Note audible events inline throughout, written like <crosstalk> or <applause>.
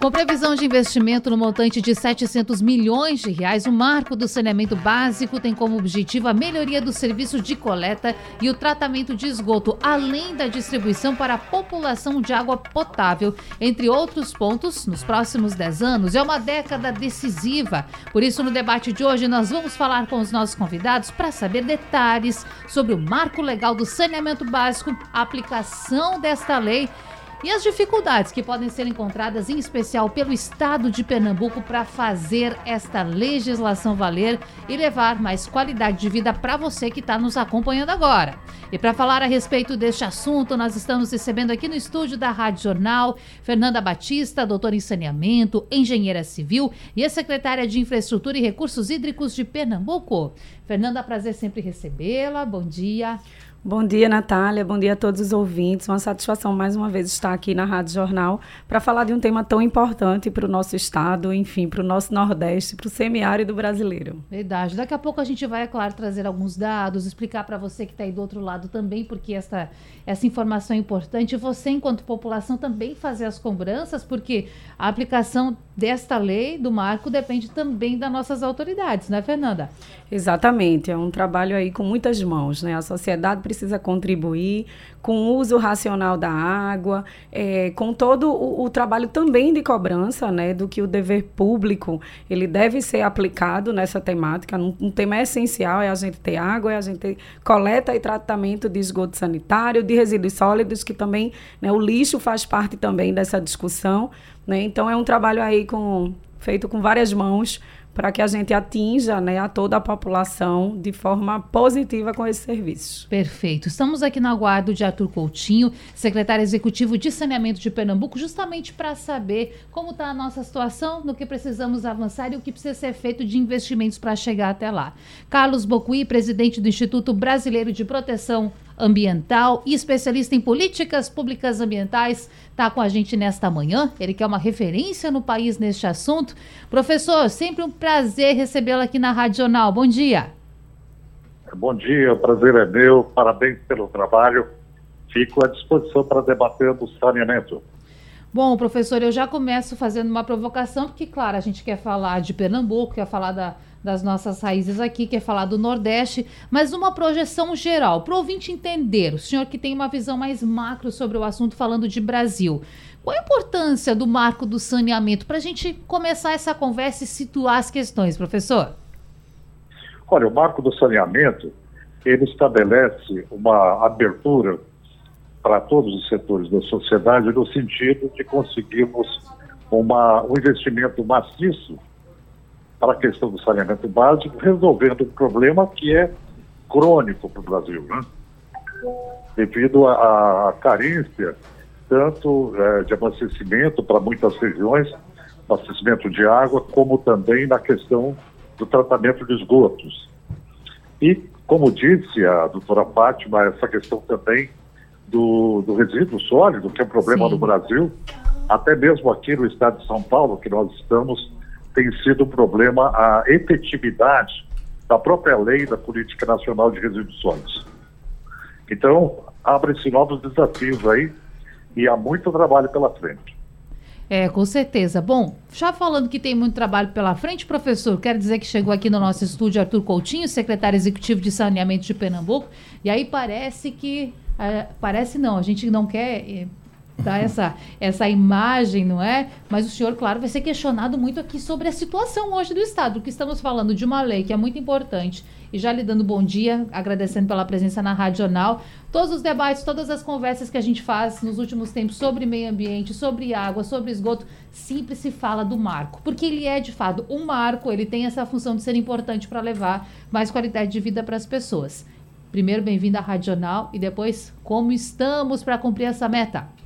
com previsão de investimento no montante de 700 milhões de reais, o marco do saneamento básico tem como objetivo a melhoria do serviço de coleta e o tratamento de esgoto, além da distribuição para a população de água potável, entre outros pontos, nos próximos 10 anos. É uma década decisiva. Por isso, no debate de hoje, nós vamos falar com os nossos convidados para saber detalhes sobre o marco legal do saneamento básico, a aplicação desta lei e as dificuldades que podem ser encontradas, em especial pelo Estado de Pernambuco, para fazer esta legislação valer e levar mais qualidade de vida para você que está nos acompanhando agora. E para falar a respeito deste assunto, nós estamos recebendo aqui no estúdio da Rádio Jornal Fernanda Batista, doutora em saneamento, engenheira civil e secretária de Infraestrutura e Recursos Hídricos de Pernambuco. Fernanda, prazer sempre recebê-la. Bom dia. Bom dia, Natália. Bom dia a todos os ouvintes. Uma satisfação mais uma vez estar aqui na Rádio Jornal para falar de um tema tão importante para o nosso estado, enfim, para o nosso Nordeste, para o semiárido brasileiro. Verdade. Daqui a pouco a gente vai, é claro, trazer alguns dados, explicar para você que está aí do outro lado também, porque essa, essa informação é importante. Você, enquanto população, também fazer as cobranças, porque a aplicação desta lei, do marco, depende também das nossas autoridades, né, Fernanda? Exatamente. É um trabalho aí com muitas mãos, né? A sociedade precisa contribuir com o uso racional da água, é, com todo o, o, trabalho também de cobrança, né, do que o dever público ele deve ser aplicado nessa temática. Um, um tema essencial é a gente ter água, é a gente ter coleta e tratamento de esgoto sanitário, de resíduos sólidos, que também, né, o lixo faz parte também dessa discussão, né? Então é um trabalho aí com feito com várias mãos para que a gente atinja né, a toda a população de forma positiva com esses serviços. Perfeito. Estamos aqui na guarda de Arthur Coutinho, secretário executivo de Saneamento de Pernambuco, justamente para saber como está a nossa situação, no que precisamos avançar e o que precisa ser feito de investimentos para chegar até lá. Carlos Bocuí, presidente do Instituto Brasileiro de Proteção ambiental e especialista em políticas públicas ambientais, está com a gente nesta manhã. Ele que é uma referência no país neste assunto. Professor, sempre um prazer recebê-lo aqui na Rádio Jornal. Bom dia. Bom dia, o prazer é meu. Parabéns pelo trabalho. Fico à disposição para debater do saneamento. Bom, professor, eu já começo fazendo uma provocação, porque, claro, a gente quer falar de Pernambuco, quer falar da, das nossas raízes aqui, quer falar do Nordeste, mas uma projeção geral, para o ouvinte entender, o senhor que tem uma visão mais macro sobre o assunto, falando de Brasil. Qual a importância do marco do saneamento para a gente começar essa conversa e situar as questões, professor? Olha, o marco do saneamento, ele estabelece uma abertura para todos os setores da sociedade no sentido de conseguirmos uma, um investimento maciço para a questão do saneamento básico, resolvendo um problema que é crônico para o Brasil, né? devido à carência tanto é, de abastecimento para muitas regiões, abastecimento de água, como também na questão do tratamento de esgotos. E, como disse a doutora Fátima, essa questão também do, do resíduo sólido, que é um problema Sim. no Brasil, até mesmo aqui no estado de São Paulo, que nós estamos tem sido um problema a efetividade da própria lei da Política Nacional de Resíduos Sólidos. Então, abrem-se novos desafios aí e há muito trabalho pela frente. É, com certeza. Bom, já falando que tem muito trabalho pela frente, professor, quero dizer que chegou aqui no nosso estúdio Arthur Coutinho, secretário executivo de saneamento de Pernambuco, e aí parece que. É, parece não, a gente não quer é, dar essa, essa imagem, não é? Mas o senhor, claro, vai ser questionado muito aqui sobre a situação hoje do Estado, porque estamos falando de uma lei que é muito importante. E já lhe dando bom dia, agradecendo pela presença na Rádio Jornal. Todos os debates, todas as conversas que a gente faz nos últimos tempos sobre meio ambiente, sobre água, sobre esgoto, sempre se fala do marco. Porque ele é, de fato, um marco, ele tem essa função de ser importante para levar mais qualidade de vida para as pessoas. Primeiro, bem-vindo à Rádio Jornal e depois, como estamos para cumprir essa meta?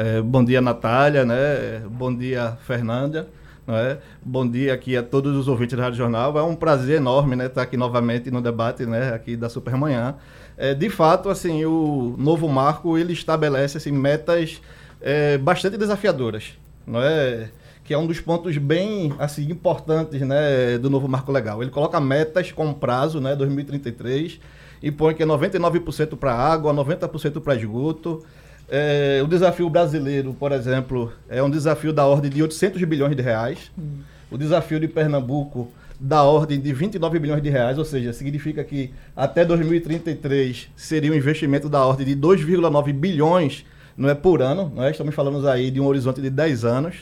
É, bom dia, Natália, né? Bom dia, Fernanda. É? Bom dia aqui a todos os ouvintes da Rádio Jornal. É um prazer enorme né, estar aqui novamente no debate né, aqui da Supermanhã. É, de fato, assim, o novo marco ele estabelece assim, metas é, bastante desafiadoras, não é? que é um dos pontos bem assim importantes né, do novo marco legal. Ele coloca metas com prazo, né, 2033, e põe que é 99% para água, 90% para esgoto, é, o desafio brasileiro, por exemplo, é um desafio da ordem de 800 bilhões de reais. Hum. O desafio de Pernambuco da ordem de 29 bilhões de reais, ou seja, significa que até 2033 seria um investimento da ordem de 2,9 bilhões não é por ano, não é? estamos falando aí de um horizonte de 10 anos.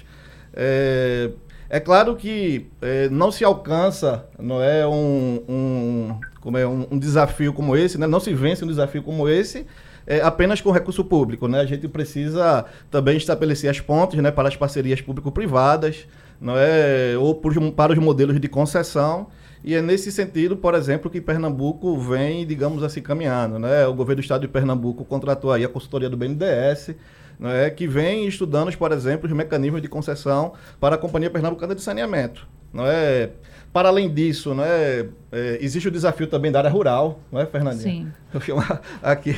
É, é claro que é, não se alcança não é um, um como é um, um, desafio como esse, né? não se vence um desafio como esse é, apenas com recurso público. Né? A gente precisa também estabelecer as pontes né, para as parcerias público-privadas, não é? ou por, para os modelos de concessão. E é nesse sentido, por exemplo, que Pernambuco vem, digamos assim, caminhando. Né? O governo do estado de Pernambuco contratou aí a consultoria do BNDES, é que vem estudando, por exemplo, os mecanismos de concessão para a Companhia Pernambucana de Saneamento. Não é? Para além disso, né, é, existe o desafio também da área rural, não é, Fernandinha? Sim. Eu chamo aqui,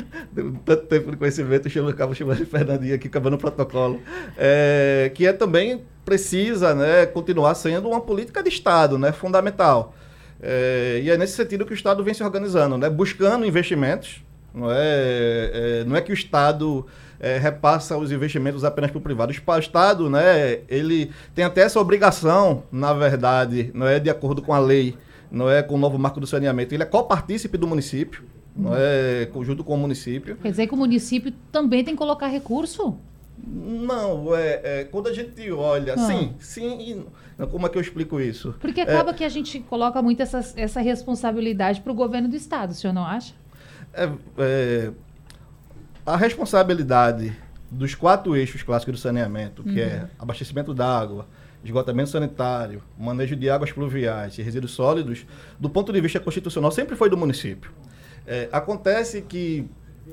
<laughs> tanto tempo de conhecimento, eu acabo chamando de Fernandinha aqui, acabando o protocolo, é, que é também precisa né, continuar sendo uma política de Estado, né, fundamental. É, e é nesse sentido que o Estado vem se organizando, né, buscando investimentos. Não é, é não é que o Estado é, repassa os investimentos apenas para o privado. O Estado, né, ele tem até essa obrigação, na verdade, não é de acordo com a lei, não é com o novo marco do saneamento, ele é copartícipe do município, não é junto com o município. Quer dizer que o município também tem que colocar recurso? Não, é, é, quando a gente olha, ah. sim, sim, e, como é que eu explico isso? Porque acaba é, que a gente coloca muito essa, essa responsabilidade para o governo do estado, o senhor não acha? É, é, a responsabilidade dos quatro eixos clássicos do saneamento, que é uhum. é abastecimento d'água, esgotamento sanitário, manejo de águas pluviais e resíduos sólidos, do ponto de vista constitucional, sempre foi do município. É, acontece que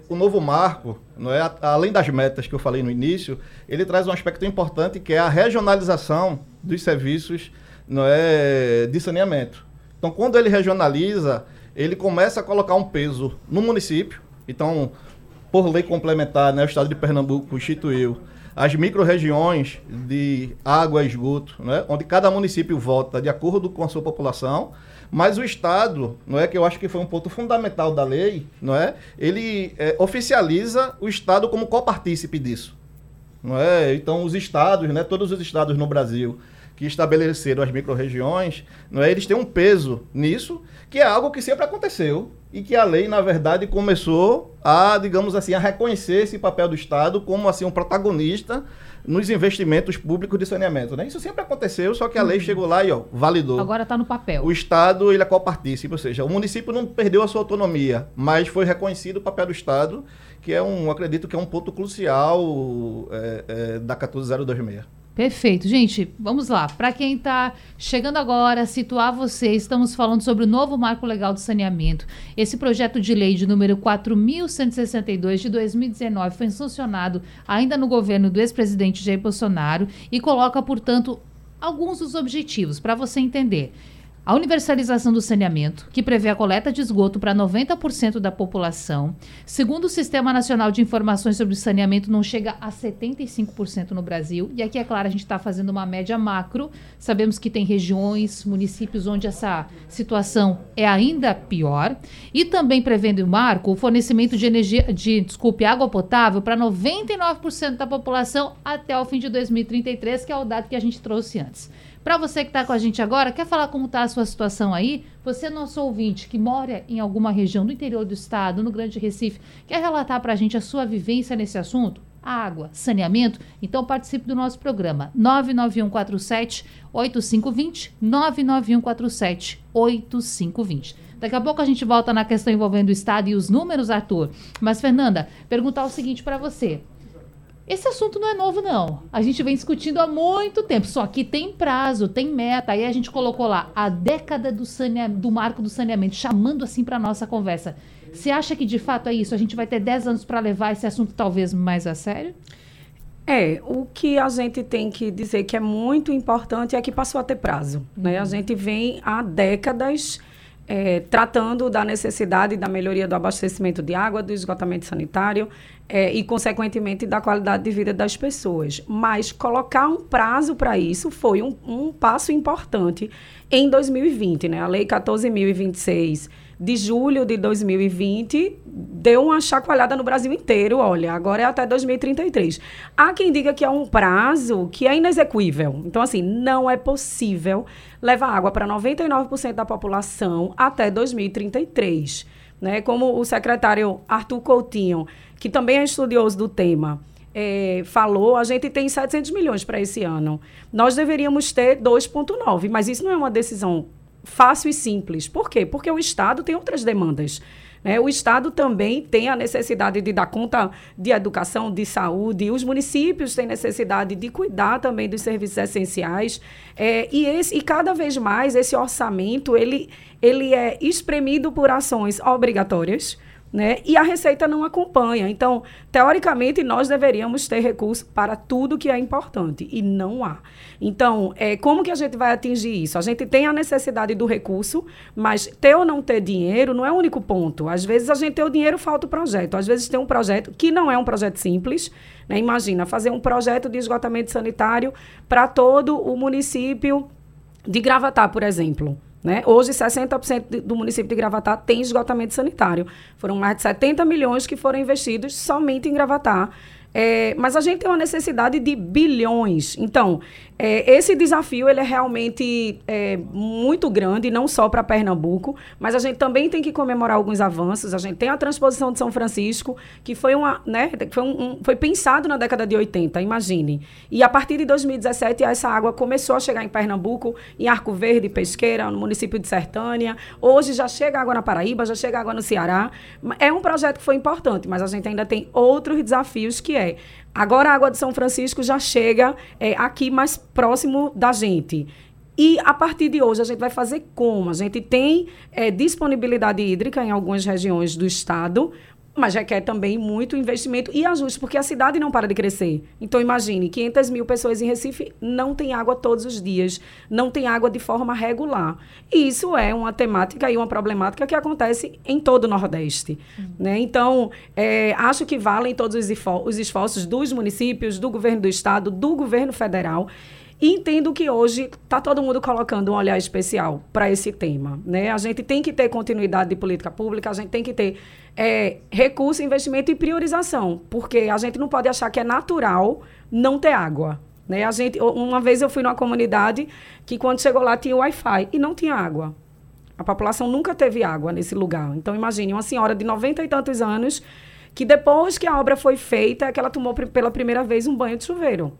o novo marco, não é, além das metas que eu falei no início, ele traz um aspecto importante que é a regionalização dos serviços não é, de saneamento. Então, quando ele regionaliza, ele começa a colocar um peso no município. Então, por lei complementar, né, o Estado de Pernambuco instituiu as micro-regiões de água e esgoto, né, onde cada município vota de acordo com a sua população, mas o Estado, não é que eu acho que foi um ponto fundamental da lei, não é? Ele é, oficializa o Estado como copartícipe disso, não é? Então os estados, né, todos os estados no Brasil que estabeleceram as micro-regiões, não é? Eles têm um peso nisso, que é algo que sempre aconteceu, e que a lei, na verdade, começou a, digamos assim, a reconhecer esse papel do Estado como assim um protagonista nos investimentos públicos de saneamento, né? Isso sempre aconteceu, só que a lei uhum. chegou lá e ó, validou. Agora está no papel. O Estado ele é copartícipe, ou seja, o município não perdeu a sua autonomia, mas foi reconhecido o papel do Estado, que é um, acredito que é um ponto crucial é, é, da 14026. Perfeito. Gente, vamos lá. Para quem está chegando agora, situar vocês, estamos falando sobre o novo Marco Legal do Saneamento. Esse projeto de lei de número 4.162 de 2019 foi sancionado ainda no governo do ex-presidente Jair Bolsonaro e coloca, portanto, alguns dos objetivos para você entender. A universalização do saneamento, que prevê a coleta de esgoto para 90% da população. Segundo o Sistema Nacional de Informações sobre Saneamento, não chega a 75% no Brasil. E aqui, é claro, a gente está fazendo uma média macro. Sabemos que tem regiões, municípios onde essa situação é ainda pior. E também prevendo o marco o fornecimento de energia, de, desculpe, água potável para 99% da população até o fim de 2033, que é o dado que a gente trouxe antes. Para você que está com a gente agora, quer falar como está a sua situação aí? Você, nosso ouvinte, que mora em alguma região do interior do estado, no Grande Recife, quer relatar para a gente a sua vivência nesse assunto? Água, saneamento? Então participe do nosso programa 99147 8520 99147 8520. Daqui a pouco a gente volta na questão envolvendo o Estado e os números, Arthur. Mas, Fernanda, perguntar o seguinte para você. Esse assunto não é novo, não. A gente vem discutindo há muito tempo. Só que tem prazo, tem meta. Aí a gente colocou lá a década do, do marco do saneamento, chamando assim para nossa conversa. Você acha que de fato é isso? A gente vai ter 10 anos para levar esse assunto talvez mais a sério? É, o que a gente tem que dizer que é muito importante é que passou a ter prazo. Uhum. Né? A gente vem há décadas é, tratando da necessidade da melhoria do abastecimento de água, do esgotamento sanitário é, e, consequentemente, da qualidade de vida das pessoas. Mas colocar um prazo para isso foi um, um passo importante em 2020. Né? A Lei 14.026 de julho de 2020 deu uma chacoalhada no Brasil inteiro. Olha, agora é até 2033. Há quem diga que é um prazo que é inexequível. Então, assim, não é possível levar água para 99% da população até 2033. Né? Como o secretário Arthur Coutinho, que também é estudioso do tema, é, falou, a gente tem 700 milhões para esse ano. Nós deveríamos ter 2,9, mas isso não é uma decisão fácil e simples. Por quê? Porque o Estado tem outras demandas. Né? O Estado também tem a necessidade de dar conta de educação, de saúde, os municípios têm necessidade de cuidar também dos serviços essenciais. É, e, esse, e cada vez mais esse orçamento ele, ele é espremido por ações obrigatórias né? E a receita não acompanha. Então, teoricamente, nós deveríamos ter recurso para tudo que é importante e não há. Então, é, como que a gente vai atingir isso? A gente tem a necessidade do recurso, mas ter ou não ter dinheiro não é o único ponto. Às vezes a gente tem o dinheiro, falta o projeto. Às vezes tem um projeto que não é um projeto simples. Né? Imagina, fazer um projeto de esgotamento sanitário para todo o município de Gravatá, por exemplo. Né? Hoje, 60% do município de Gravatá tem esgotamento sanitário. Foram mais de 70 milhões que foram investidos somente em Gravatá. É, mas a gente tem uma necessidade de bilhões. Então, é, esse desafio ele é realmente é, muito grande, não só para Pernambuco, mas a gente também tem que comemorar alguns avanços. A gente tem a transposição de São Francisco, que foi, uma, né, foi, um, um, foi pensado na década de 80, imagine. E a partir de 2017, essa água começou a chegar em Pernambuco, em Arco Verde, Pesqueira, no município de Sertânia. Hoje já chega água na Paraíba, já chega água no Ceará. É um projeto que foi importante, mas a gente ainda tem outros desafios que é Agora a água de São Francisco já chega é, aqui mais próximo da gente. E a partir de hoje a gente vai fazer como? A gente tem é, disponibilidade hídrica em algumas regiões do estado, mas requer também muito investimento e ajuste, porque a cidade não para de crescer. Então, imagine, 500 mil pessoas em Recife não têm água todos os dias, não tem água de forma regular. E isso é uma temática e uma problemática que acontece em todo o Nordeste. Uhum. Né? Então, é, acho que valem todos os esforços dos municípios, do governo do Estado, do governo federal. Entendo que hoje está todo mundo colocando um olhar especial para esse tema. Né? A gente tem que ter continuidade de política pública, a gente tem que ter é, recurso, investimento e priorização, porque a gente não pode achar que é natural não ter água. Né? A gente, uma vez eu fui numa comunidade que quando chegou lá tinha Wi-Fi e não tinha água. A população nunca teve água nesse lugar. Então imagine uma senhora de 90 e tantos anos que depois que a obra foi feita é que ela tomou pela primeira vez um banho de chuveiro.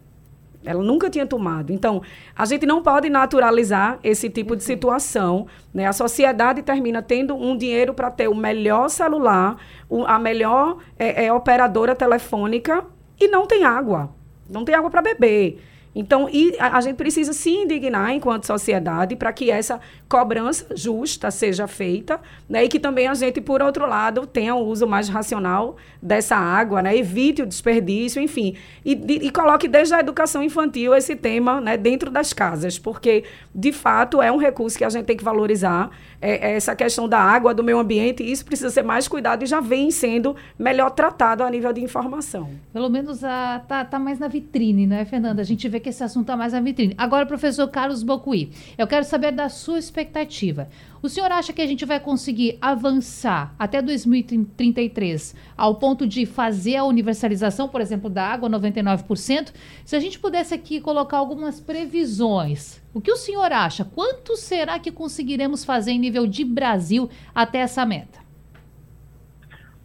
Ela nunca tinha tomado. Então, a gente não pode naturalizar esse tipo de situação. Né? A sociedade termina tendo um dinheiro para ter o melhor celular, o, a melhor é, é, operadora telefônica e não tem água. Não tem água para beber. Então, e a, a, gente precisa se indignar enquanto sociedade para que essa cobrança justa seja feita, né? E que também a gente, por outro lado, tenha um uso mais racional dessa água, né? Evite o desperdício, enfim. E, e, e coloque desde a educação infantil esse tema né, dentro das casas, porque, de fato, é um recurso que a gente tem que valorizar. É, é essa questão da água, do meio ambiente, isso precisa ser mais cuidado e já vem sendo melhor tratado a nível de informação. Pelo menos está tá, tá mais na vitrine, né, Fernanda? A gente vê que esse assunto está mais na vitrine. Agora, professor Carlos Bocuí, eu quero saber da sua expectativa. O senhor acha que a gente vai conseguir avançar até 2033 ao ponto de fazer a universalização, por exemplo, da água 99%? Se a gente pudesse aqui colocar algumas previsões, o que o senhor acha? Quanto será que conseguiremos fazer em nível de Brasil até essa meta?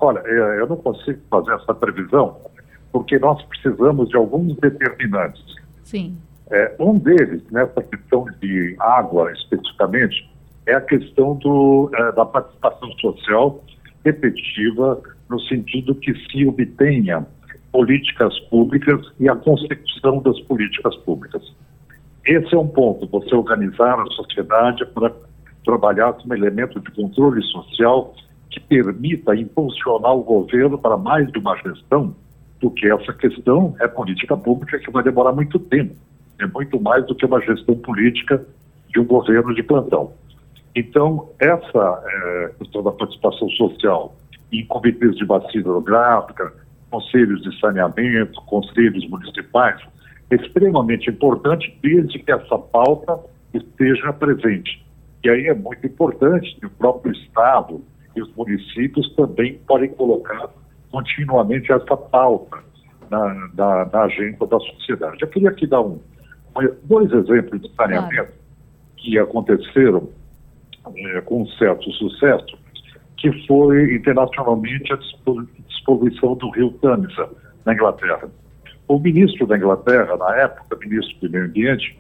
Olha, eu não consigo fazer essa previsão porque nós precisamos de alguns determinantes. Sim. É, um deles, nessa questão de água especificamente, é a questão do, é, da participação social repetitiva, no sentido que se obtenha políticas públicas e a consecução das políticas públicas. Esse é um ponto, você organizar a sociedade para trabalhar como elemento de controle social que permita impulsionar o governo para mais de uma gestão porque essa questão é política pública que vai demorar muito tempo. É muito mais do que uma gestão política de um governo de plantão. Então, essa é, questão da participação social em comitês de bacia hidrográfica, conselhos de saneamento, conselhos municipais, é extremamente importante desde que essa pauta esteja presente. E aí é muito importante que o próprio Estado e os municípios também podem colocar continuamente essa pauta na, na, na agenda da sociedade. Eu queria aqui dar um, dois exemplos de saneamento claro. que aconteceram é, com um certo sucesso, que foi internacionalmente a despoluição do rio Tamisa, na Inglaterra. O ministro da Inglaterra, na época, ministro do Meio Ambiente,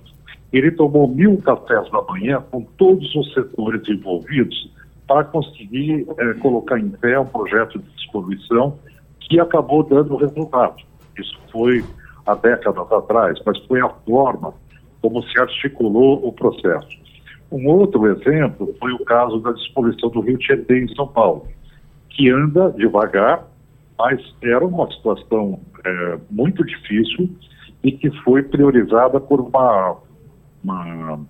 ele tomou mil cafés da manhã com todos os setores envolvidos para conseguir é, colocar em pé um projeto de despoluição que acabou dando resultado. Isso foi há décadas atrás, mas foi a forma como se articulou o processo. Um outro exemplo foi o caso da despoluição do Rio Tietê, em São Paulo, que anda devagar, mas era uma situação é, muito difícil e que foi priorizada por uma, uma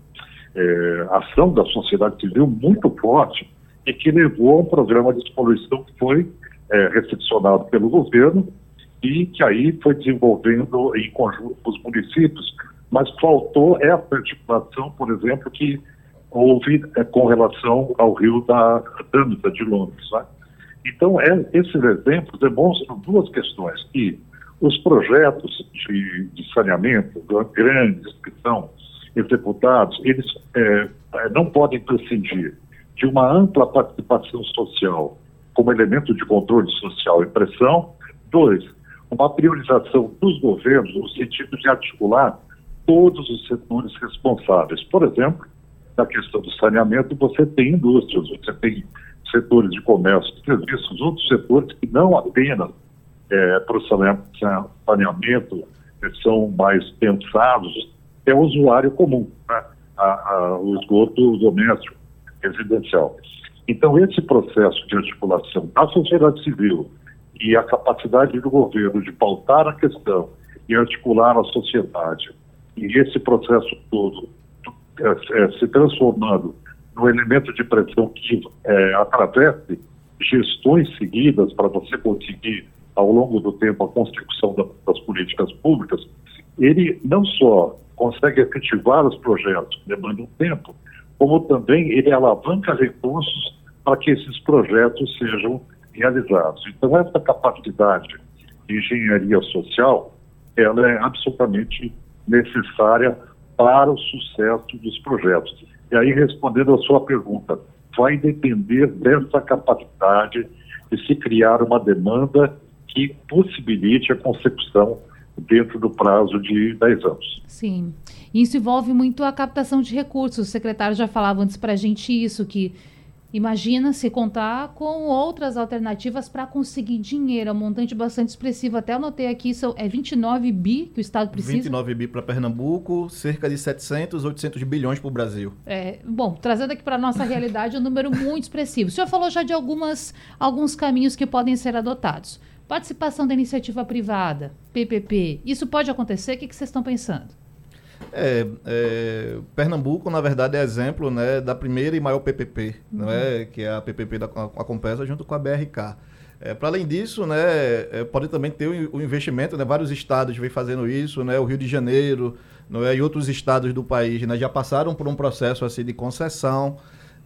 é, ação da sociedade civil muito forte e que levou a um programa de despoluição que foi é, recepcionado pelo governo e que aí foi desenvolvendo em conjunto com os municípios, mas faltou essa articulação, por exemplo, que houve é, com relação ao rio da Dâmita de Londres. Né? Então, é, esses exemplos demonstram duas questões, que os projetos de, de saneamento grandes que são executados, eles é, não podem prescindir de uma ampla participação social como elemento de controle social e pressão. Dois, uma priorização dos governos no sentido de articular todos os setores responsáveis. Por exemplo, na questão do saneamento, você tem indústrias, você tem setores de comércio, serviços, outros setores que não apenas é, para o saneamento são mais pensados, é o usuário comum, né? a, a, o esgoto doméstico, residencial. Então, esse processo de articulação da sociedade civil e a capacidade do governo de pautar a questão e articular a sociedade, e esse processo todo é, é, se transformando no elemento de pressão que é, atravesse gestões seguidas para você conseguir, ao longo do tempo, a construção da, das políticas públicas, ele não só consegue efetivar os projetos, demanda um tempo, como também ele alavanca recursos para que esses projetos sejam realizados. Então, essa capacidade de engenharia social, ela é absolutamente necessária para o sucesso dos projetos. E aí, respondendo a sua pergunta, vai depender dessa capacidade de se criar uma demanda que possibilite a consecução dentro do prazo de 10 anos. Sim. Isso envolve muito a captação de recursos. O secretário já falava antes para a gente isso, que Imagina se contar com outras alternativas para conseguir dinheiro, é um montante bastante expressivo. Até anotei aqui, são, é 29 bi que o Estado precisa. 29 bi para Pernambuco, cerca de 700, 800 bilhões para o Brasil. É, bom, trazendo aqui para a nossa realidade, é um número muito expressivo. O senhor falou já de algumas, alguns caminhos que podem ser adotados. Participação da iniciativa privada, PPP, isso pode acontecer? O que, que vocês estão pensando? É, é, Pernambuco, na verdade, é exemplo né, da primeira e maior PPP, uhum. não é? que é a PPP da a Compesa junto com a BRK. É, Para além disso, né, é, pode também ter o, o, investimento, né, vários estados vêm fazendo isso, né, o Rio de Janeiro não é, e outros estados do país né, já passaram por um processo assim, de concessão.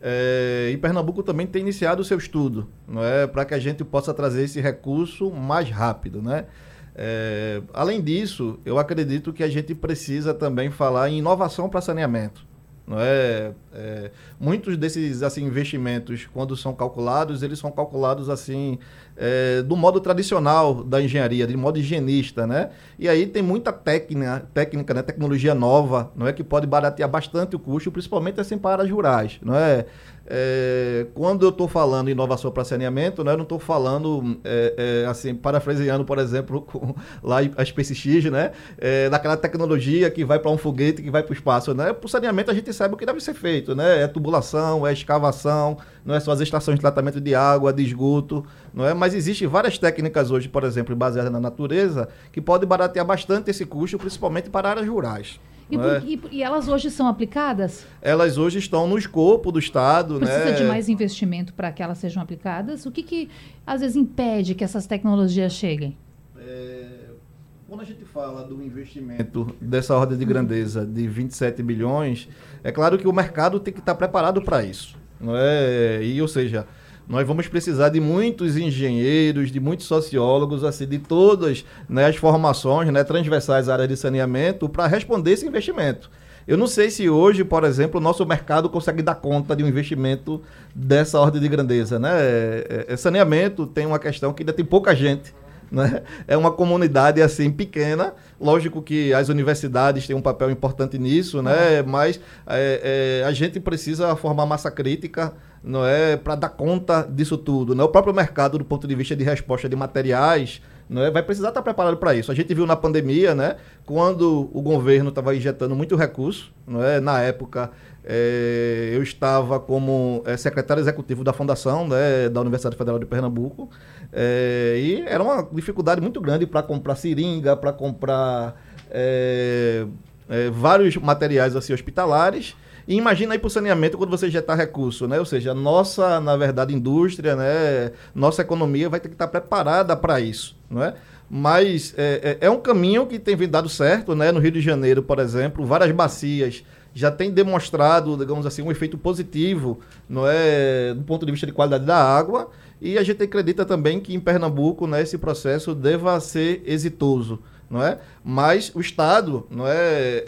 É, e Pernambuco também tem iniciado o seu estudo, não é, para que a gente possa trazer esse recurso mais rápido, né? É, além disso, eu acredito que a gente precisa também falar em inovação para saneamento. Não é, é, muitos desses assim, investimentos, quando são calculados, eles são calculados assim é, do modo tradicional da engenharia, de modo higienista, né? E aí tem muita técnica, técnica, né? tecnologia nova, não é que pode baratear bastante o custo, principalmente assim para áreas rurais, não é? É, quando eu estou falando inovação para saneamento, né, eu não estou falando, é, é, assim, parafraseando, por exemplo, <laughs> com, lá a SpaceX, né, é, daquela tecnologia que vai para um foguete, que vai para o espaço. Né? Para o saneamento a gente sabe o que deve ser feito, né? é tubulação, é escavação, não é só as estações de tratamento de água, de esgoto, não é? Mas existem várias técnicas hoje, por exemplo, baseadas na natureza, que podem baratear bastante esse custo, principalmente para áreas rurais. E, é? e, e, elas hoje são aplicadas? Elas hoje estão no escopo do Estado. Precisa né? de mais investimento para que elas sejam aplicadas? O que, que às vezes impede que essas tecnologias cheguem? É, quando a gente fala do investimento dessa ordem de grandeza de 27 bilhões, é claro que o mercado tem que estar preparado para isso. Não é? E, ou seja, nós vamos precisar de muitos engenheiros, de muitos sociólogos, assim, de todas né, as formações né, transversais à área de saneamento para responder esse investimento. Eu não sei se hoje, por exemplo, o nosso mercado consegue dar conta de um investimento dessa ordem de grandeza. Né? É, é, saneamento tem uma questão que ainda tem pouca gente né? É uma comunidade assim pequena. Lógico que as universidades têm um papel importante nisso, né? Mas é, é, a gente precisa formar massa crítica, não é, para dar conta disso tudo. Né? O próprio mercado, do ponto de vista de resposta de materiais, é? vai precisar estar preparado para isso. A gente viu na pandemia, né, quando o governo estava injetando muito recurso, não é? na época é, eu estava como é, secretário executivo da fundação né, da Universidade Federal de Pernambuco é, e era uma dificuldade muito grande para comprar seringa, para comprar vários materiais assim, hospitalares. E imagina aí para o saneamento quando você injetar recurso, né? Ou seja, nossa, na verdade, indústria, né? Nossa economia vai ter que estar preparada para isso, não é? Mas é, é, é, um caminho que tem vindo dado certo, né? No Rio de Janeiro, por exemplo, várias bacias já têm demonstrado, digamos assim, um efeito positivo, não é, do ponto de vista de qualidade da água. E a gente acredita também que em Pernambuco, né, esse processo deva ser exitoso, não é? Mas o Estado, não é,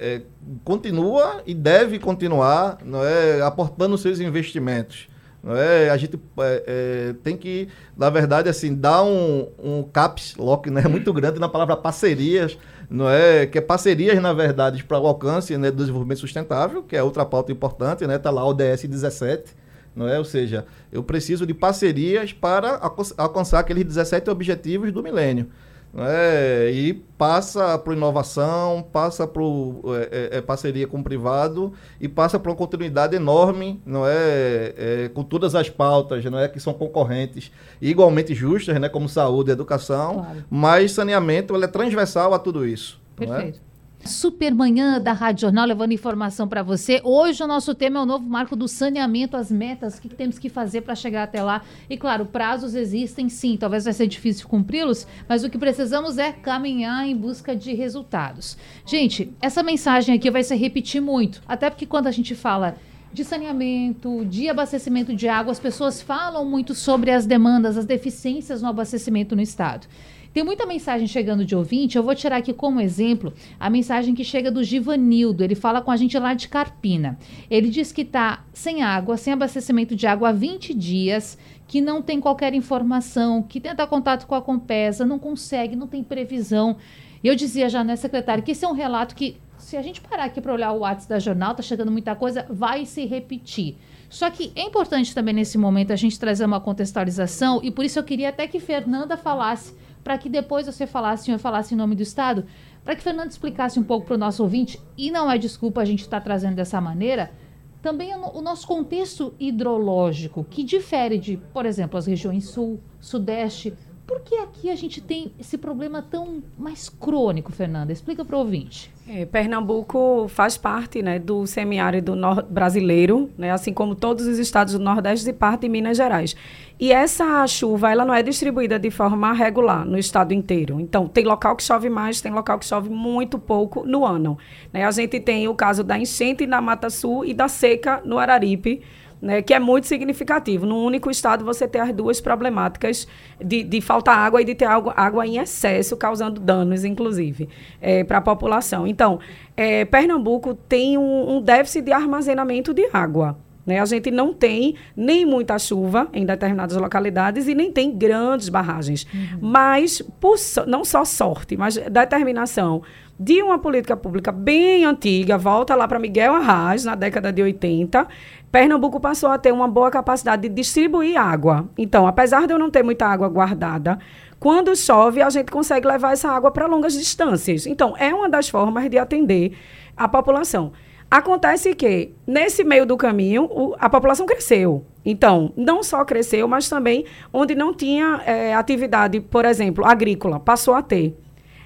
é continua e deve continuar, não é, aportando seus investimentos. Não é? A gente é, é, tem que, na verdade, assim, dar um, um caps lock né, muito grande na palavra parcerias não é que é parcerias na verdade para o alcance né, do desenvolvimento sustentável que é outra pauta importante né tá lá o ODS 17 não é ou seja eu preciso de parcerias para alcançar aqueles 17 objetivos do milênio é, e passa para inovação, passa para é, é, é, parceria com o privado e passa para uma continuidade enorme, não é, é, com todas as pautas, não é que são concorrentes igualmente justas, né, como saúde e educação, claro. mas saneamento ele é transversal a tudo isso. É? Perfeito. Supermanhã da Rádio Jornal, levando informação para você. Hoje o nosso tema é o novo marco do saneamento, as metas, o que temos que fazer para chegar até lá. E claro, prazos existem sim, talvez vai ser difícil cumpri-los, mas o que precisamos é caminhar em busca de resultados. Gente, essa mensagem aqui vai se repetir muito, até porque quando a gente fala de saneamento, de abastecimento de água, as pessoas falam muito sobre as demandas, as deficiências no abastecimento no estado. Tem muita mensagem chegando de ouvinte. Eu vou tirar aqui como exemplo a mensagem que chega do Givanildo. Ele fala com a gente lá de Carpina. Ele diz que está sem água, sem abastecimento de água há 20 dias, que não tem qualquer informação, que tenta contato com a Compesa, não consegue, não tem previsão. Eu dizia já, né, secretário, que esse é um relato que, se a gente parar aqui para olhar o WhatsApp da jornal, tá chegando muita coisa, vai se repetir. Só que é importante também nesse momento a gente trazer uma contextualização e por isso eu queria até que Fernanda falasse para que depois você falasse, eu falasse em nome do Estado, para que Fernando explicasse um pouco para o nosso ouvinte, e não é desculpa a gente estar tá trazendo dessa maneira, também o nosso contexto hidrológico, que difere de, por exemplo, as regiões sul, sudeste. Por que aqui a gente tem esse problema tão mais crônico, Fernanda? Explica para o ouvinte. É, Pernambuco faz parte né, do semiárido brasileiro, né, assim como todos os estados do Nordeste e parte de Minas Gerais. E essa chuva ela não é distribuída de forma regular no estado inteiro. Então, tem local que chove mais, tem local que chove muito pouco no ano. Né? A gente tem o caso da enchente na Mata Sul e da seca no Araripe né, que é muito significativo. No único estado você ter as duas problemáticas de, de faltar água e de ter água, água em excesso, causando danos, inclusive, é, para a população. Então, é, Pernambuco tem um, um déficit de armazenamento de água. Né? A gente não tem nem muita chuva em determinadas localidades e nem tem grandes barragens. Uhum. Mas, por, não só sorte, mas determinação de uma política pública bem antiga, volta lá para Miguel Arraes, na década de 80, Pernambuco passou a ter uma boa capacidade de distribuir água. Então, apesar de eu não ter muita água guardada, quando chove, a gente consegue levar essa água para longas distâncias. Então, é uma das formas de atender a população. Acontece que, nesse meio do caminho, o, a população cresceu. Então, não só cresceu, mas também onde não tinha é, atividade, por exemplo, agrícola, passou a ter.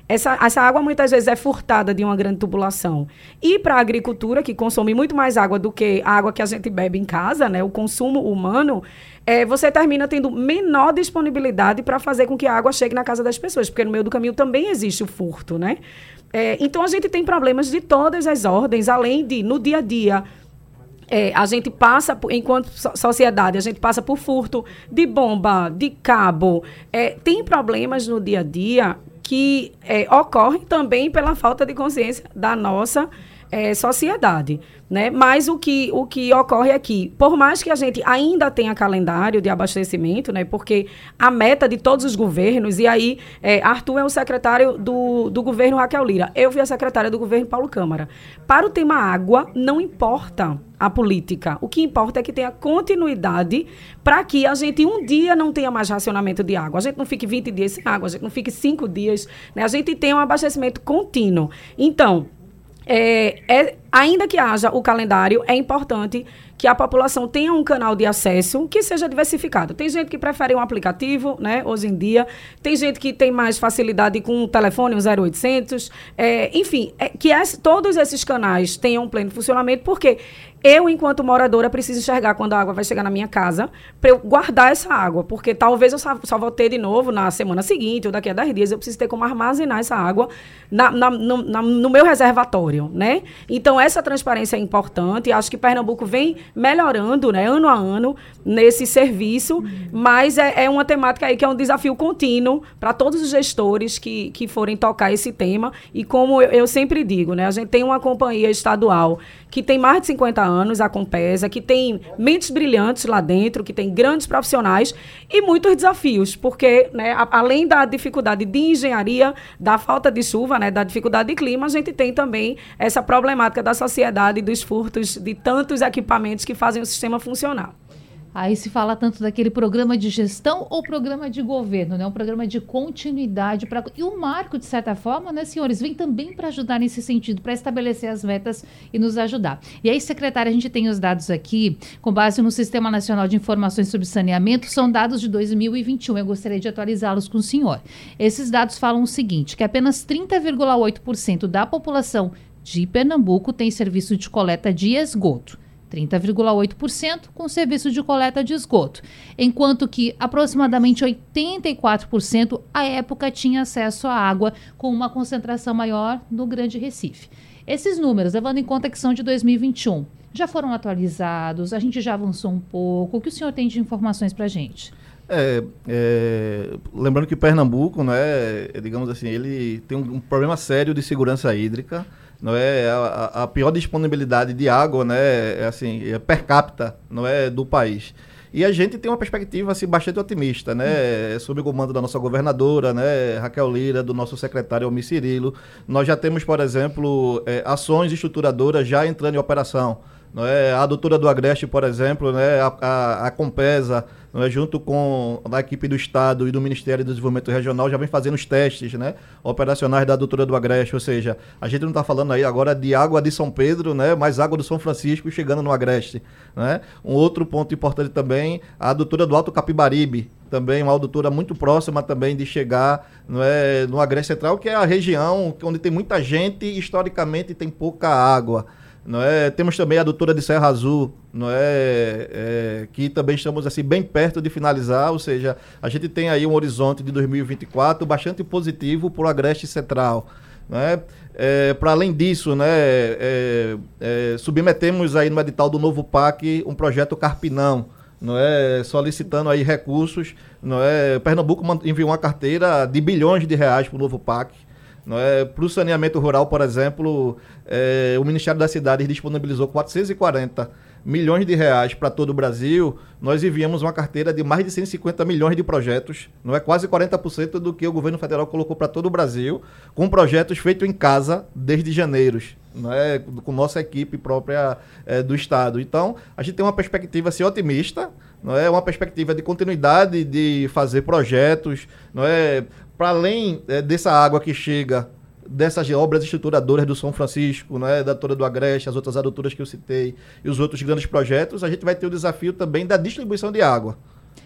Essa, essa água muitas vezes é furtada de uma grande tubulação. E para a agricultura, que consome muito mais água do que a água que a gente bebe em casa, né, o consumo humano, é, você termina tendo menor disponibilidade para fazer com que a água chegue na casa das pessoas, porque no meio do caminho também existe o furto, né? É, então, a gente tem problemas de todas as ordens, além de, no dia a dia, é, a gente passa, enquanto sociedade, a gente passa por furto de bomba, de cabo. É, tem problemas no dia a dia que é, ocorrem também pela falta de consciência da nossa é, sociedade. Né? Mas o que, o que ocorre aqui, por mais que a gente ainda tenha calendário de abastecimento, né? porque a meta de todos os governos, e aí é, Arthur é o secretário do, do governo Raquel Lira, eu fui a secretária do governo Paulo Câmara. Para o tema água, não importa a política. O que importa é que tenha continuidade para que a gente um dia não tenha mais racionamento de água. A gente não fique 20 dias sem água, a gente não fique 5 dias, né? a gente tenha um abastecimento contínuo. Então, é, é, ainda que haja o calendário, é importante que a população tenha um canal de acesso que seja diversificado. Tem gente que prefere um aplicativo, né, hoje em dia. Tem gente que tem mais facilidade com o telefone, um 0800. É, enfim, é, que esse, todos esses canais tenham um pleno funcionamento, porque eu, enquanto moradora, preciso enxergar quando a água vai chegar na minha casa para eu guardar essa água, porque talvez eu só, só vou ter de novo na semana seguinte ou daqui a 10 dias. Eu preciso ter como armazenar essa água na, na, no, na, no, meu reservatório, né? Então, essa transparência é importante. Acho que Pernambuco vem melhorando, né, ano a ano, nesse serviço, mas é, é uma temática aí que é um desafio contínuo para todos os gestores que, que forem tocar esse tema. E como eu, eu sempre digo, né, a gente tem uma companhia estadual que tem mais de 50 anos, a Compesa, que tem mentes brilhantes lá dentro, que tem grandes profissionais e muitos desafios, porque, né, a, além da dificuldade de engenharia, da falta de chuva, né, da dificuldade de clima, a gente tem também essa problemática da sociedade, dos furtos de tantos equipamentos que fazem o sistema funcionar. Aí se fala tanto daquele programa de gestão ou programa de governo, né? Um programa de continuidade para e o marco de certa forma, né, senhores, vem também para ajudar nesse sentido, para estabelecer as metas e nos ajudar. E aí, secretária, a gente tem os dados aqui com base no Sistema Nacional de Informações sobre Saneamento, são dados de 2021. Eu gostaria de atualizá-los com o senhor. Esses dados falam o seguinte, que apenas 30,8% da população de Pernambuco tem serviço de coleta de esgoto. 30,8% com serviço de coleta de esgoto, enquanto que aproximadamente 84% à época tinha acesso à água com uma concentração maior no Grande Recife. Esses números, levando em conta que são de 2021, já foram atualizados? A gente já avançou um pouco? O que o senhor tem de informações para a gente? É, é, lembrando que Pernambuco, né, digamos assim, ele tem um, um problema sério de segurança hídrica não é a, a, pior disponibilidade de água, né, é assim, é per capita, não é do país. E a gente tem uma perspectiva assim, bastante otimista, né? Hum. Sob o comando da nossa governadora, né? Raquel Lira, do nosso secretário Almir Cirilo. Nós já temos, por exemplo, é, ações estruturadoras já entrando em operação. É? A doutora do Agreste, por exemplo, né? a, a, a Compesa, é? junto com a equipe do Estado e do Ministério do Desenvolvimento Regional, já vem fazendo os testes né? operacionais da doutora do Agreste. Ou seja, a gente não está falando aí agora de água de São Pedro, né? mas água do São Francisco chegando no Agreste. Né? Um outro ponto importante também, a doutora do Alto Capibaribe, também uma doutora muito próxima também de chegar não é, no Agreste Central, que é a região onde tem muita gente e historicamente tem pouca água. Não é? Temos também a doutora de Serra Azul, não é? é? que também estamos assim bem perto de finalizar, ou seja, a gente tem aí um horizonte de 2024 bastante positivo para o Agreste Central. Né? É, para além disso, né, é, é, submetemos aí no edital do novo PAC um projeto Carpinão, não é, solicitando aí recursos, não é, Pernambuco enviou uma carteira de bilhões de reais para o novo PAC, é? Para o saneamento rural, por exemplo, é, o Ministério das Cidades disponibilizou 440 milhões de reais para todo o Brasil. Nós enviamos uma carteira de mais de 150 milhões de projetos, não é quase 40% do que o governo federal colocou para todo o Brasil, com projetos feitos em casa desde janeiro. É, com nossa equipe própria é, do Estado. Então, a gente tem uma perspectiva assim, otimista, não é uma perspectiva de continuidade de fazer projetos, não é para além é, dessa água que chega dessas obras estruturadoras do São Francisco, né, da Torre do Agreste, as outras adutoras que eu citei, e os outros grandes projetos, a gente vai ter o desafio também da distribuição de água.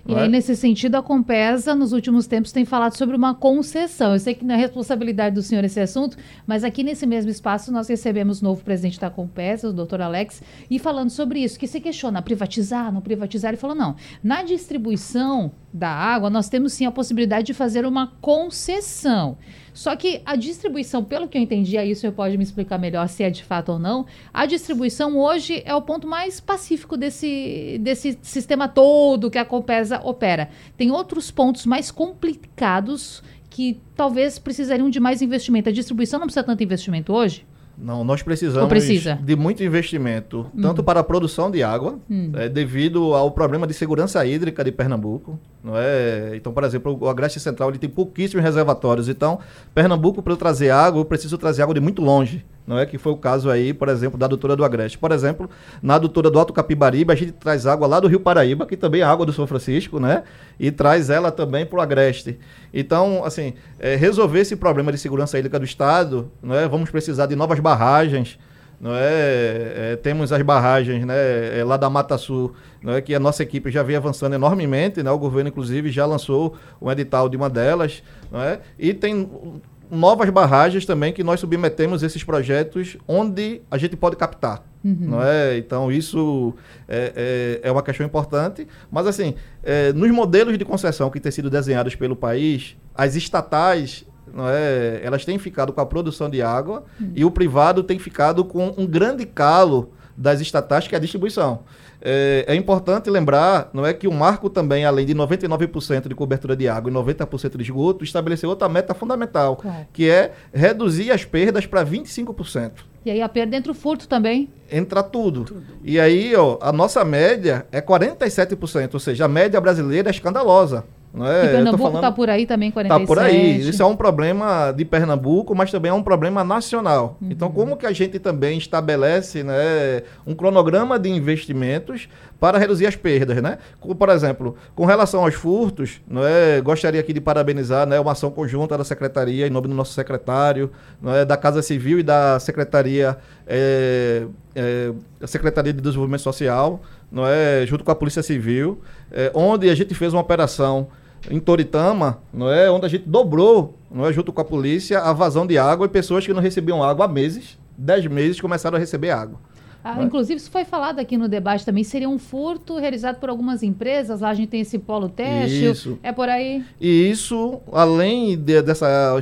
E aí, é? nesse sentido, a Compesa, nos últimos tempos, tem falado sobre uma concessão. Eu sei que não é responsabilidade do senhor esse assunto, mas aqui nesse mesmo espaço nós recebemos o novo presidente da Compesa, o doutor Alex, e falando sobre isso, que se questiona privatizar, não privatizar, ele falou, não, na distribuição da água, nós temos sim a possibilidade de fazer uma concessão. Só que a distribuição, pelo que eu entendi, aí o senhor pode me explicar melhor se é de fato ou não, a distribuição hoje é o ponto mais pacífico desse, desse sistema todo que a Compesa opera. Tem outros pontos mais complicados que talvez precisariam de mais investimento. A distribuição não precisa tanto investimento hoje? Não, nós precisamos precisa? de muito investimento, hum. tanto para a produção de água, hum. é, devido ao problema de segurança hídrica de Pernambuco. Não é? Então, por exemplo, o Agreste Central ele tem pouquíssimos reservatórios. Então, Pernambuco, para eu trazer água, eu preciso trazer água de muito longe não é que foi o caso aí, por exemplo, da adutora do Agreste. Por exemplo, na adutora do Alto Capibaribe, a gente traz água lá do Rio Paraíba, que também é água do São Francisco, né? E traz ela também para o Agreste. Então, assim, é, resolver esse problema de segurança hídrica do Estado, não é? Vamos precisar de novas barragens, não é? é temos as barragens, né? É, lá da Mata Sul, não é? Que a nossa equipe já vem avançando enormemente, né? O governo, inclusive, já lançou um edital de uma delas, não é? E tem novas barragens também que nós submetemos esses projetos onde a gente pode captar. Uhum. Não é? Então, isso é, é, é, uma questão importante. Mas, assim, é, nos modelos de concessão que têm sido desenhados pelo país, as estatais não é, elas têm ficado com a produção de água e o privado tem ficado com um grande calo das estatais, que é a distribuição. É, é, importante lembrar, não é que o marco também, além de 99% de cobertura de água e 90% de esgoto, estabeleceu outra meta fundamental, claro. que é reduzir as perdas para 25%. E aí a perda entra o furto também? Entra tudo. tudo. E aí, ó, a nossa média é 47%, ou seja, a média brasileira é escandalosa. Não é? E Pernambuco está por aí também, 47%. Está por aí. Isso é um problema de Pernambuco, mas também é um problema nacional. Uhum. Então, como que a gente também estabelece né, um cronograma de investimentos para reduzir as perdas, né? Por exemplo, com relação aos furtos, não é, gostaria aqui de parabenizar né, uma ação conjunta da Secretaria, em nome do nosso secretário, não é, da Casa Civil e da Secretaria, é, é, Secretaria de Desenvolvimento Social, não é, junto com a Polícia Civil, é, onde a gente fez uma operação em Toritama, não é, onde a gente dobrou, não é, junto com a polícia, a vazão de água e pessoas que não recebiam água há meses, dez meses começaram a receber água. Ah, inclusive, isso foi falado aqui no debate também. Seria um furto realizado por algumas empresas. Lá a gente tem esse polo teste. Isso. É por aí? E isso, além de, dessa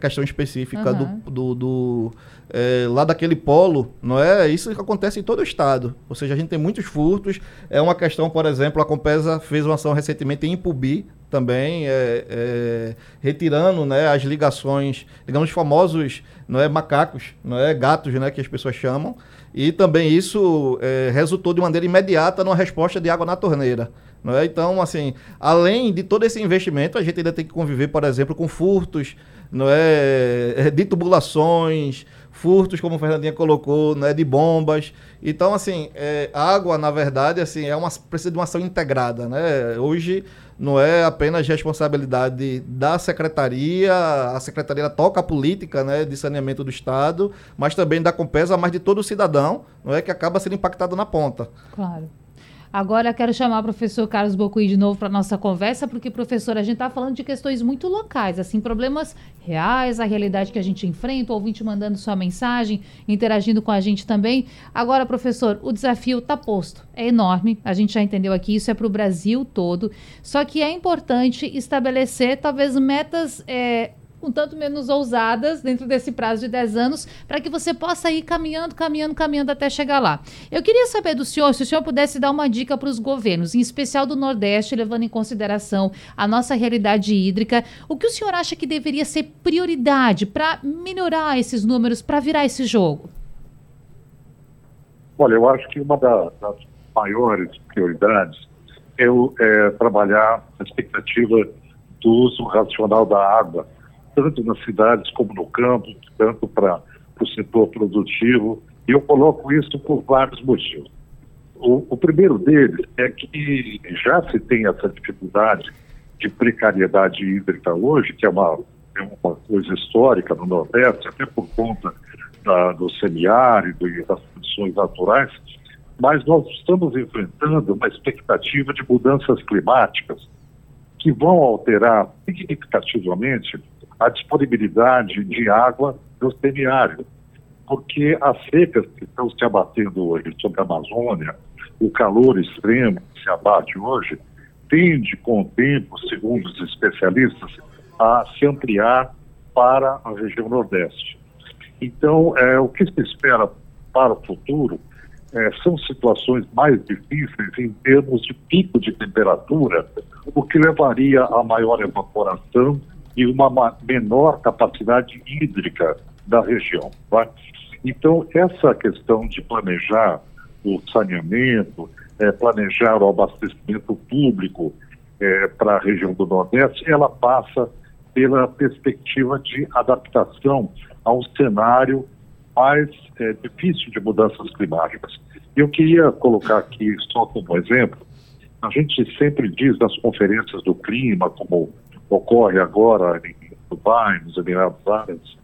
questão específica uhum. do, do, do é, lá daquele polo, não é? Isso que acontece em todo o estado. Ou seja, a gente tem muitos furtos. É uma questão, por exemplo, a Compesa fez uma ação recentemente em Impubi, também é, é, retirando né, as ligações, digamos, famosos não é, macacos, não é, gatos, né, que as pessoas chamam, e também isso é, resultou de maneira imediata numa resposta de água na torneira. Não é? Então, assim, além de todo esse investimento, a gente ainda tem que conviver, por exemplo, com furtos, não é, é de tubulações, furtos, como o Fernandinha colocou, né, de bombas. Então, assim, é, água, na verdade, assim, é uma, precisa de uma ação integrada. Né? Hoje não é apenas responsabilidade da secretaria, a secretaria toca a política né, de saneamento do Estado, mas também da Compesa, mas de todo cidadão, não é que acaba sendo impactado na ponta. Claro. Agora quero chamar o professor Carlos Bocuí de novo para nossa conversa, porque, professor, a gente está falando de questões muito locais, assim, problemas reais, a realidade que a gente enfrenta, o ouvinte mandando sua mensagem, interagindo com a gente também. Agora, professor, o desafio está posto, é enorme, a gente já entendeu aqui, isso é para o Brasil todo, só que é importante estabelecer, talvez, metas. É, um tanto menos ousadas dentro desse prazo de 10 anos, para que você possa ir caminhando, caminhando, caminhando até chegar lá. Eu queria saber do senhor, se o senhor pudesse dar uma dica para os governos, em especial do Nordeste, levando em consideração a nossa realidade hídrica, o que o senhor acha que deveria ser prioridade para melhorar esses números, para virar esse jogo? Olha, eu acho que uma da, das maiores prioridades é, é trabalhar a expectativa do uso racional da água tanto nas cidades como no campo, tanto para o setor produtivo, e eu coloco isso por vários motivos. O, o, primeiro deles é que já se tem essa dificuldade de precariedade hídrica hoje, que é uma é uma coisa histórica no Nordeste, até por conta da, do semiárido e das condições naturais, mas nós estamos enfrentando uma expectativa de mudanças climáticas que vão alterar significativamente a disponibilidade de água no semiárido, porque as secas que estão se abatendo hoje sobre a Amazônia, o calor extremo que se abate hoje, tende com o tempo, segundo os especialistas, a se ampliar para a região Nordeste. Então, é, o que se espera para o futuro é, são situações mais difíceis em termos de pico de temperatura, o que levaria a maior evaporação e uma menor capacidade hídrica da região. Tá? Então, essa questão de planejar o saneamento, é, planejar o abastecimento público é, para a região do Nordeste, ela passa pela perspectiva de adaptação a um cenário mais é, difícil de mudanças climáticas. Eu queria colocar aqui, só como exemplo, a gente sempre diz nas conferências do clima, como ocorre agora em Dubai, nos Emirados Árabes,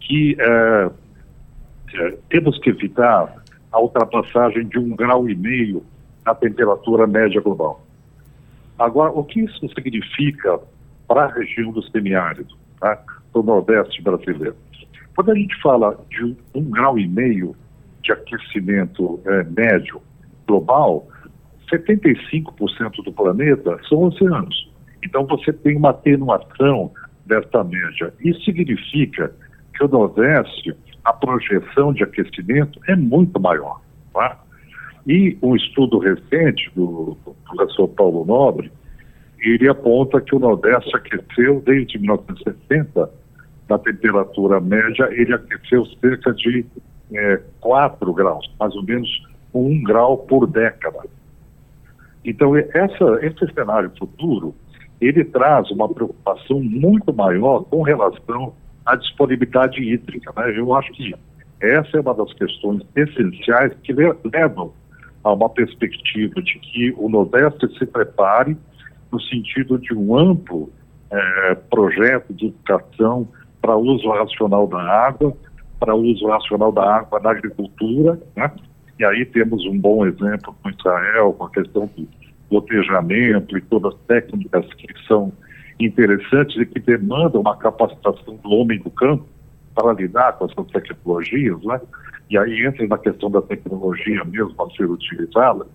que é, é, temos que evitar a ultrapassagem de um grau e meio na temperatura média global. Agora, o que isso significa para a região do semiárido, tá? do Nordeste brasileiro? Quando a gente fala de um grau e meio de aquecimento é, médio global, 75% do planeta são oceanos. Então você tem uma atenuação desta média. Isso significa que o Nordeste, a projeção de aquecimento é muito maior. Tá? E um estudo recente do, do professor Paulo Nobre, ele aponta que o Nordeste aqueceu desde 1960, na temperatura média, ele aqueceu cerca de é, 4 graus, mais ou menos 1 grau por década. Então, essa, esse cenário futuro, ele traz uma preocupação muito maior com relação à disponibilidade hídrica. Né? Eu acho que essa é uma das questões essenciais que levam a uma perspectiva de que o Nordeste se prepare no sentido de um amplo é, projeto de educação para uso racional da água, para uso racional da água na agricultura, né? E aí temos um bom exemplo com Israel, com a questão do gotejamento e todas as técnicas que são interessantes e que demandam uma capacitação do homem do campo para lidar com essas tecnologias, né? E aí entra na questão da tecnologia mesmo a ser utilizada.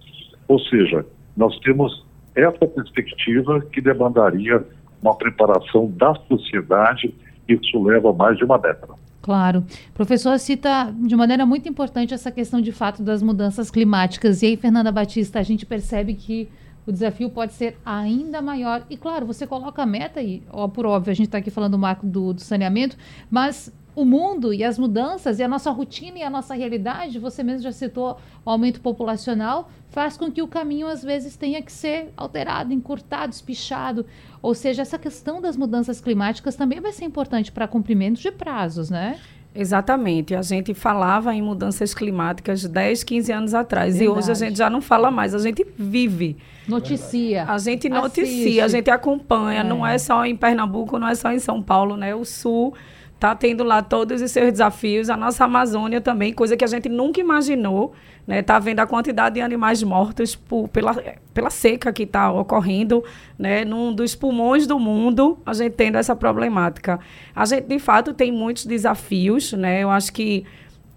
Ou seja, nós temos essa perspectiva que demandaria uma preparação da sociedade, isso leva mais de uma década. Claro. Professor cita de maneira muito importante essa questão de fato das mudanças climáticas. E aí, Fernanda Batista, a gente percebe que o desafio pode ser ainda maior. E claro, você coloca a meta, e ó, por óbvio, a gente está aqui falando do marco do, do saneamento, mas o mundo e as mudanças e a nossa rotina e a nossa realidade, você mesmo já citou o aumento populacional, faz com que o caminho às vezes tenha que ser alterado, encurtado, espichado. Ou seja, essa questão das mudanças climáticas também vai ser importante para cumprimento de prazos, né? Exatamente. A gente falava em mudanças climáticas 10, 15 anos atrás. Verdade. E hoje a gente já não fala mais, a gente vive. Noticia. A gente noticia, Assiste. a gente acompanha. É. Não é só em Pernambuco, não é só em São Paulo, né? O Sul está tendo lá todos os seus desafios. A nossa Amazônia também, coisa que a gente nunca imaginou. Né? Tá vendo a quantidade de animais mortos por, pela, pela seca que está ocorrendo, né? Num dos pulmões do mundo, a gente tendo essa problemática. A gente, de fato, tem muitos desafios, né? Eu acho que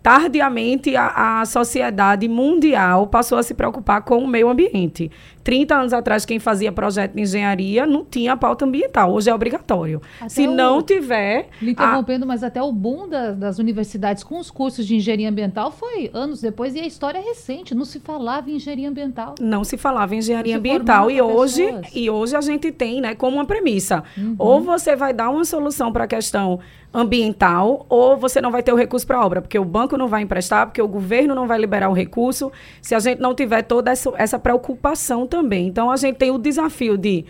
tardiamente a, a sociedade mundial passou a se preocupar com o meio ambiente. 30 anos atrás, quem fazia projeto de engenharia não tinha pauta ambiental. Hoje é obrigatório. Até Se o, não tiver. Me interrompendo, a... mas até o boom da, das universidades com os cursos de engenharia ambiental foi anos depois e a história é recente. Não se falava em engenharia ambiental. Não se falava em engenharia ambiental. E hoje, e hoje a gente tem né, como uma premissa. Uhum. Ou você vai dar uma solução para a questão ambiental, ou você não vai ter o recurso para a obra, porque o banco não vai emprestar, porque o governo não vai liberar o recurso, se a gente não tiver toda essa, essa preocupação também. Então, a gente tem o desafio de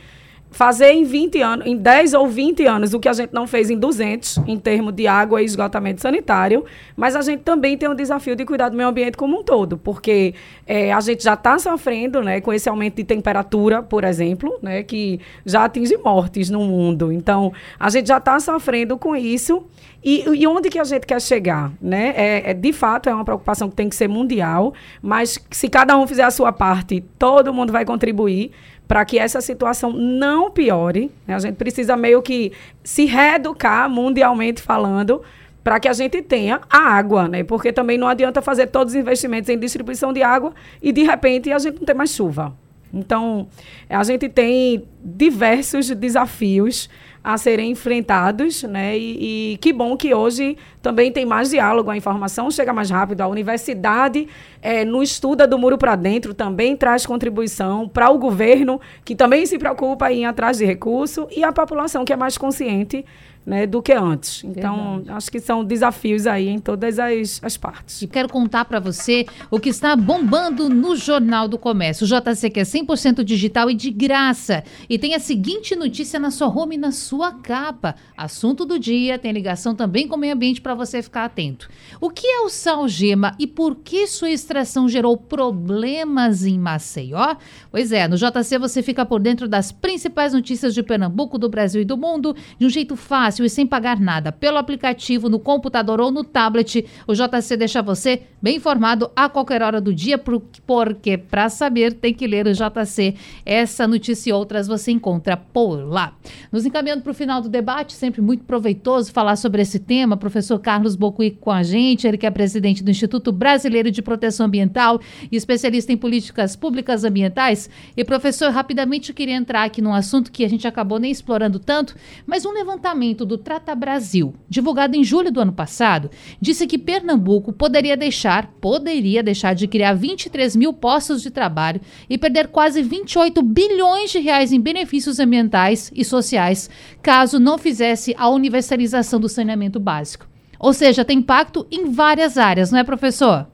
fazer em 20 anos, em 10 ou 20 anos, o que a gente não fez em 200, em termos de água e esgotamento sanitário, mas a gente também tem o desafio de cuidar do meio ambiente como um todo, porque é, a gente já está sofrendo né, com esse aumento de temperatura, por exemplo, né, que já atinge mortes no mundo. Então, a gente já está sofrendo com isso. E, e, onde que a gente quer chegar? Né? É, é, de fato, é uma preocupação que tem que ser mundial, mas se cada um fizer a sua parte, todo mundo vai contribuir para que essa situação não piore. Né? A gente precisa meio que se reeducar, mundialmente falando, para que a gente tenha a água, né? Porque também não adianta fazer todos os investimentos em distribuição de água e de repente a gente não tem mais chuva. Então, a gente tem diversos desafios a serem enfrentados, né? E, e, que bom que hoje também tem mais diálogo, a informação chega mais rápido. A universidade, é, no Estuda do Muro para Dentro, também traz contribuição para o governo, que também se preocupa em ir atrás de recurso, e a população que é mais consciente né, do que antes. Então, Verdade. acho que são desafios aí em todas as, as partes. E quero contar para você o que está bombando no Jornal do Comércio. O JC que é 100% digital e de graça. E tem a seguinte notícia na sua home e na sua capa. Assunto do dia, tem ligação também com o meio ambiente para você ficar atento. O que é o salgema e por que sua extração gerou problemas em Maceió? Pois é, no JC você fica por dentro das principais notícias de Pernambuco, do Brasil e do mundo de um jeito fácil fácil e sem pagar nada. Pelo aplicativo, no computador ou no tablet, o JC deixa você bem informado a qualquer hora do dia, porque para saber tem que ler o JC. Essa notícia e outras você encontra por lá. Nos encaminhando para o final do debate, sempre muito proveitoso falar sobre esse tema. Professor Carlos Bocuí com a gente, ele que é presidente do Instituto Brasileiro de Proteção Ambiental e especialista em políticas públicas ambientais. E professor, rapidamente eu queria entrar aqui num assunto que a gente acabou nem explorando tanto, mas um levantamento do Trata Brasil, divulgado em julho do ano passado, disse que Pernambuco poderia deixar, poderia deixar de criar 23 mil postos de trabalho e perder quase 28 bilhões de reais em benefícios ambientais e sociais, caso não fizesse a universalização do saneamento básico. Ou seja, tem impacto em várias áreas, não é, professor?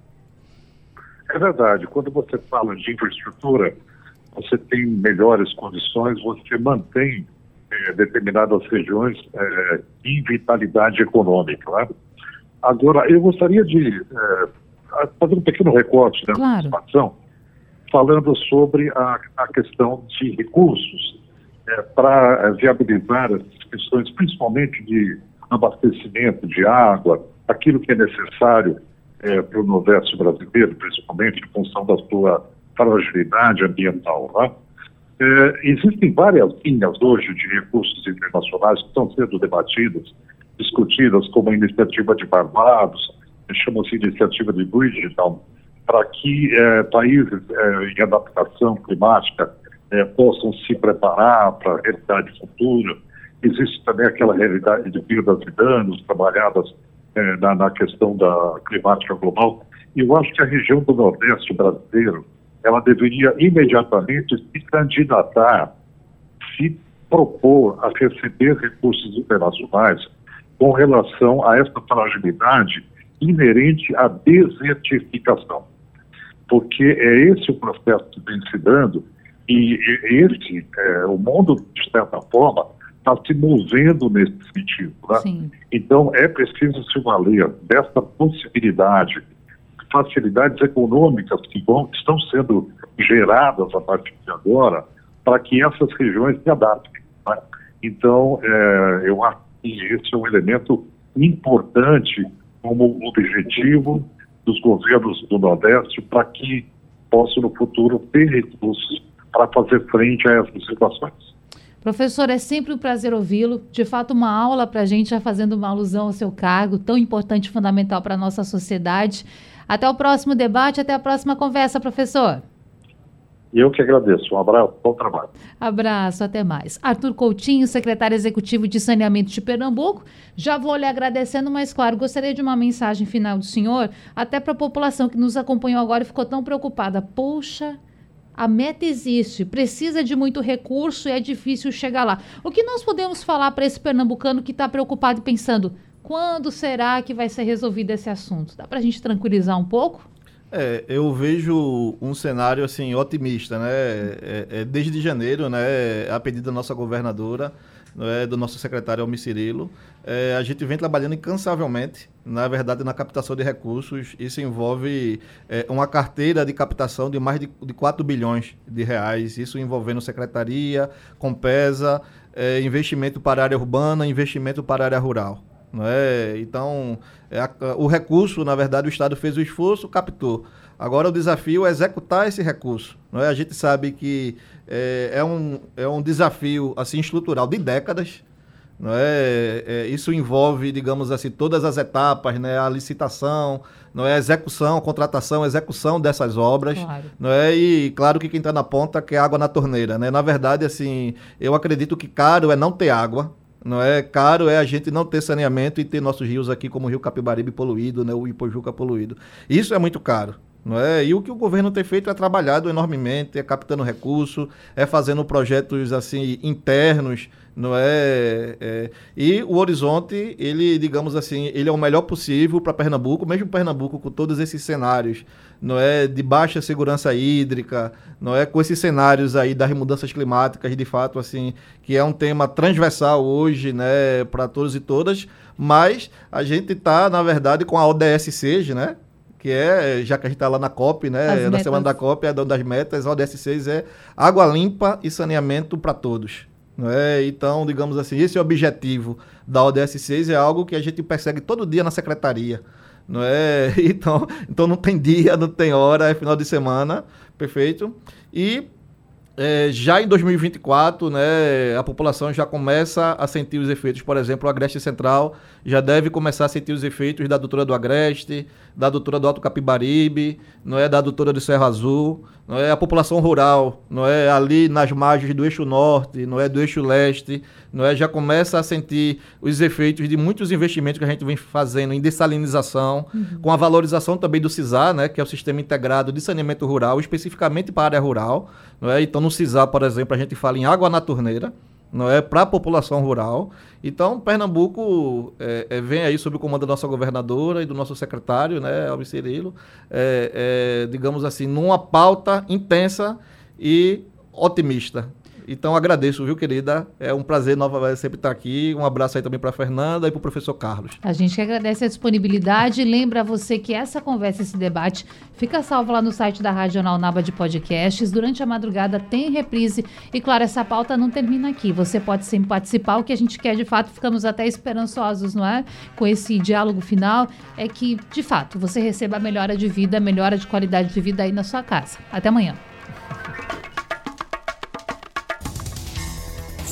É verdade. Quando você fala de infraestrutura, você tem melhores condições, você mantém é, determinadas regiões é, em vitalidade econômica. Né? Agora, eu gostaria de é, fazer um pequeno recorte dessa claro. situação, falando sobre a, a questão de recursos é, para viabilizar essas questões, principalmente de abastecimento de água, aquilo que é necessário é, para o Nordeste brasileiro, principalmente em função da sua fragilidade ambiental. Né? É, existem várias linhas hoje de recursos internacionais que estão sendo debatidas, discutidas, como a iniciativa de Barbados, chama-se iniciativa de Bridgetown, para que é, países é, em adaptação climática possam se preparar para a realidade futura. Existe também aquela realidade de perdas e danos trabalhadas na, na questão da climática global. E eu acho que a região do Nordeste brasileiro ela deveria imediatamente se candidatar, se propor a receber recursos internacionais com relação a essa fragilidade inerente à desertificação. Porque é esse o processo que vem se dando e esse, é, o mundo, de certa forma, está se movendo nesse sentido. Né? Então, é preciso se valer dessa possibilidade facilidades econômicas que vão, estão sendo geradas a partir de agora para que essas regiões se adaptem. Né? Então, é, eu acho que esse é um elemento importante como objetivo dos governos do Nordeste para que possam no futuro ter recursos para fazer frente a essas situações. Professor, é sempre um prazer ouvi-lo. De fato, uma aula para a gente, já fazendo uma alusão ao seu cargo, tão importante e fundamental para a nossa sociedade. Até o próximo debate, até a próxima conversa, professor. Eu que agradeço. Um abraço, bom trabalho. Abraço, até mais. Arthur Coutinho, secretário executivo de Saneamento de Pernambuco. Já vou lhe agradecendo, mas claro, gostaria de uma mensagem final do senhor, até para a população que nos acompanhou agora e ficou tão preocupada. Poxa, a meta existe, precisa de muito recurso e é difícil chegar lá. O que nós podemos falar para esse pernambucano que está preocupado e pensando, quando será que vai ser resolvido esse assunto? Dá para a gente tranquilizar um pouco? É, eu vejo um cenário assim otimista, né? É, é, desde janeiro, né, a pedido da nossa governadora, é, do nosso secretário Almir Cirilo, é, a gente vem trabalhando incansavelmente, na verdade, na captação de recursos. Isso envolve é, uma carteira de captação de mais de, de 4 bilhões de reais, isso envolvendo secretaria, Compesa, é, investimento para área urbana, investimento para área rural. Não é? Então, é a, o recurso, na verdade, o Estado fez o esforço, captou. Agora o desafio é executar esse recurso. Não é? A gente sabe que é, é, um, é um desafio assim estrutural de décadas. Não é? é? isso envolve, digamos assim, todas as etapas, né? A licitação, não é? A execução, a contratação, a execução dessas obras, claro. não é? E claro que quem está na ponta quer água na torneira, né? Na verdade, assim, eu acredito que caro é não ter água, não é caro é a gente não ter saneamento e ter nossos rios aqui como o Rio Capibaribe poluído, né, o Ipojuca poluído. Isso é muito caro. Não é? E o que o governo tem feito é trabalhado enormemente, é captando recurso, é fazendo projetos assim internos, não é? é? E o horizonte, ele, digamos assim, ele é o melhor possível para Pernambuco, mesmo Pernambuco com todos esses cenários, não é, de baixa segurança hídrica, não é, com esses cenários aí das mudanças climáticas, de fato, assim, que é um tema transversal hoje, né, para todos e todas, mas a gente está, na verdade, com a ODS seja, né? que é, já que a gente está lá na COP, né, na semana da COP, é uma das metas, a ODS 6 é água limpa e saneamento para todos. Não é? Então, digamos assim, esse objetivo da ODS 6 é algo que a gente persegue todo dia na secretaria. Não é? <laughs> Então, então não tem dia, não tem hora, é final de semana, perfeito? E é, já em 2024, né, a população já começa a sentir os efeitos. Por exemplo, o Agreste Central já deve começar a sentir os efeitos da doutora do Agreste, da doutora do Alto Capibaribe, não é da doutora do Serra Azul, não é a população rural, não é ali nas margens do eixo norte, não é do eixo leste, não é já começa a sentir os efeitos de muitos investimentos que a gente vem fazendo em dessalinização, uhum. com a valorização também do CISAR, né, que é o Sistema Integrado de Saneamento Rural, especificamente para a área rural, não é? Então no por exemplo, a gente fala em água na torneira, não é para a população rural. Então, Pernambuco é, é, vem aí sob o comando da nossa governadora e do nosso secretário, né, Alves Cirilo, é, é, digamos assim, numa pauta intensa e otimista. Então agradeço, viu, querida? É um prazer novamente sempre estar aqui. Um abraço aí também para Fernanda e para o professor Carlos. A gente que agradece a disponibilidade. Lembra você que essa conversa, esse debate, fica salvo lá no site da Rádio Jornal Naba de Podcasts. Durante a madrugada tem reprise. E claro, essa pauta não termina aqui. Você pode sempre participar. O que a gente quer, de fato, ficamos até esperançosos, não é? Com esse diálogo final, é que, de fato, você receba a melhora de vida, a melhora de qualidade de vida aí na sua casa. Até amanhã.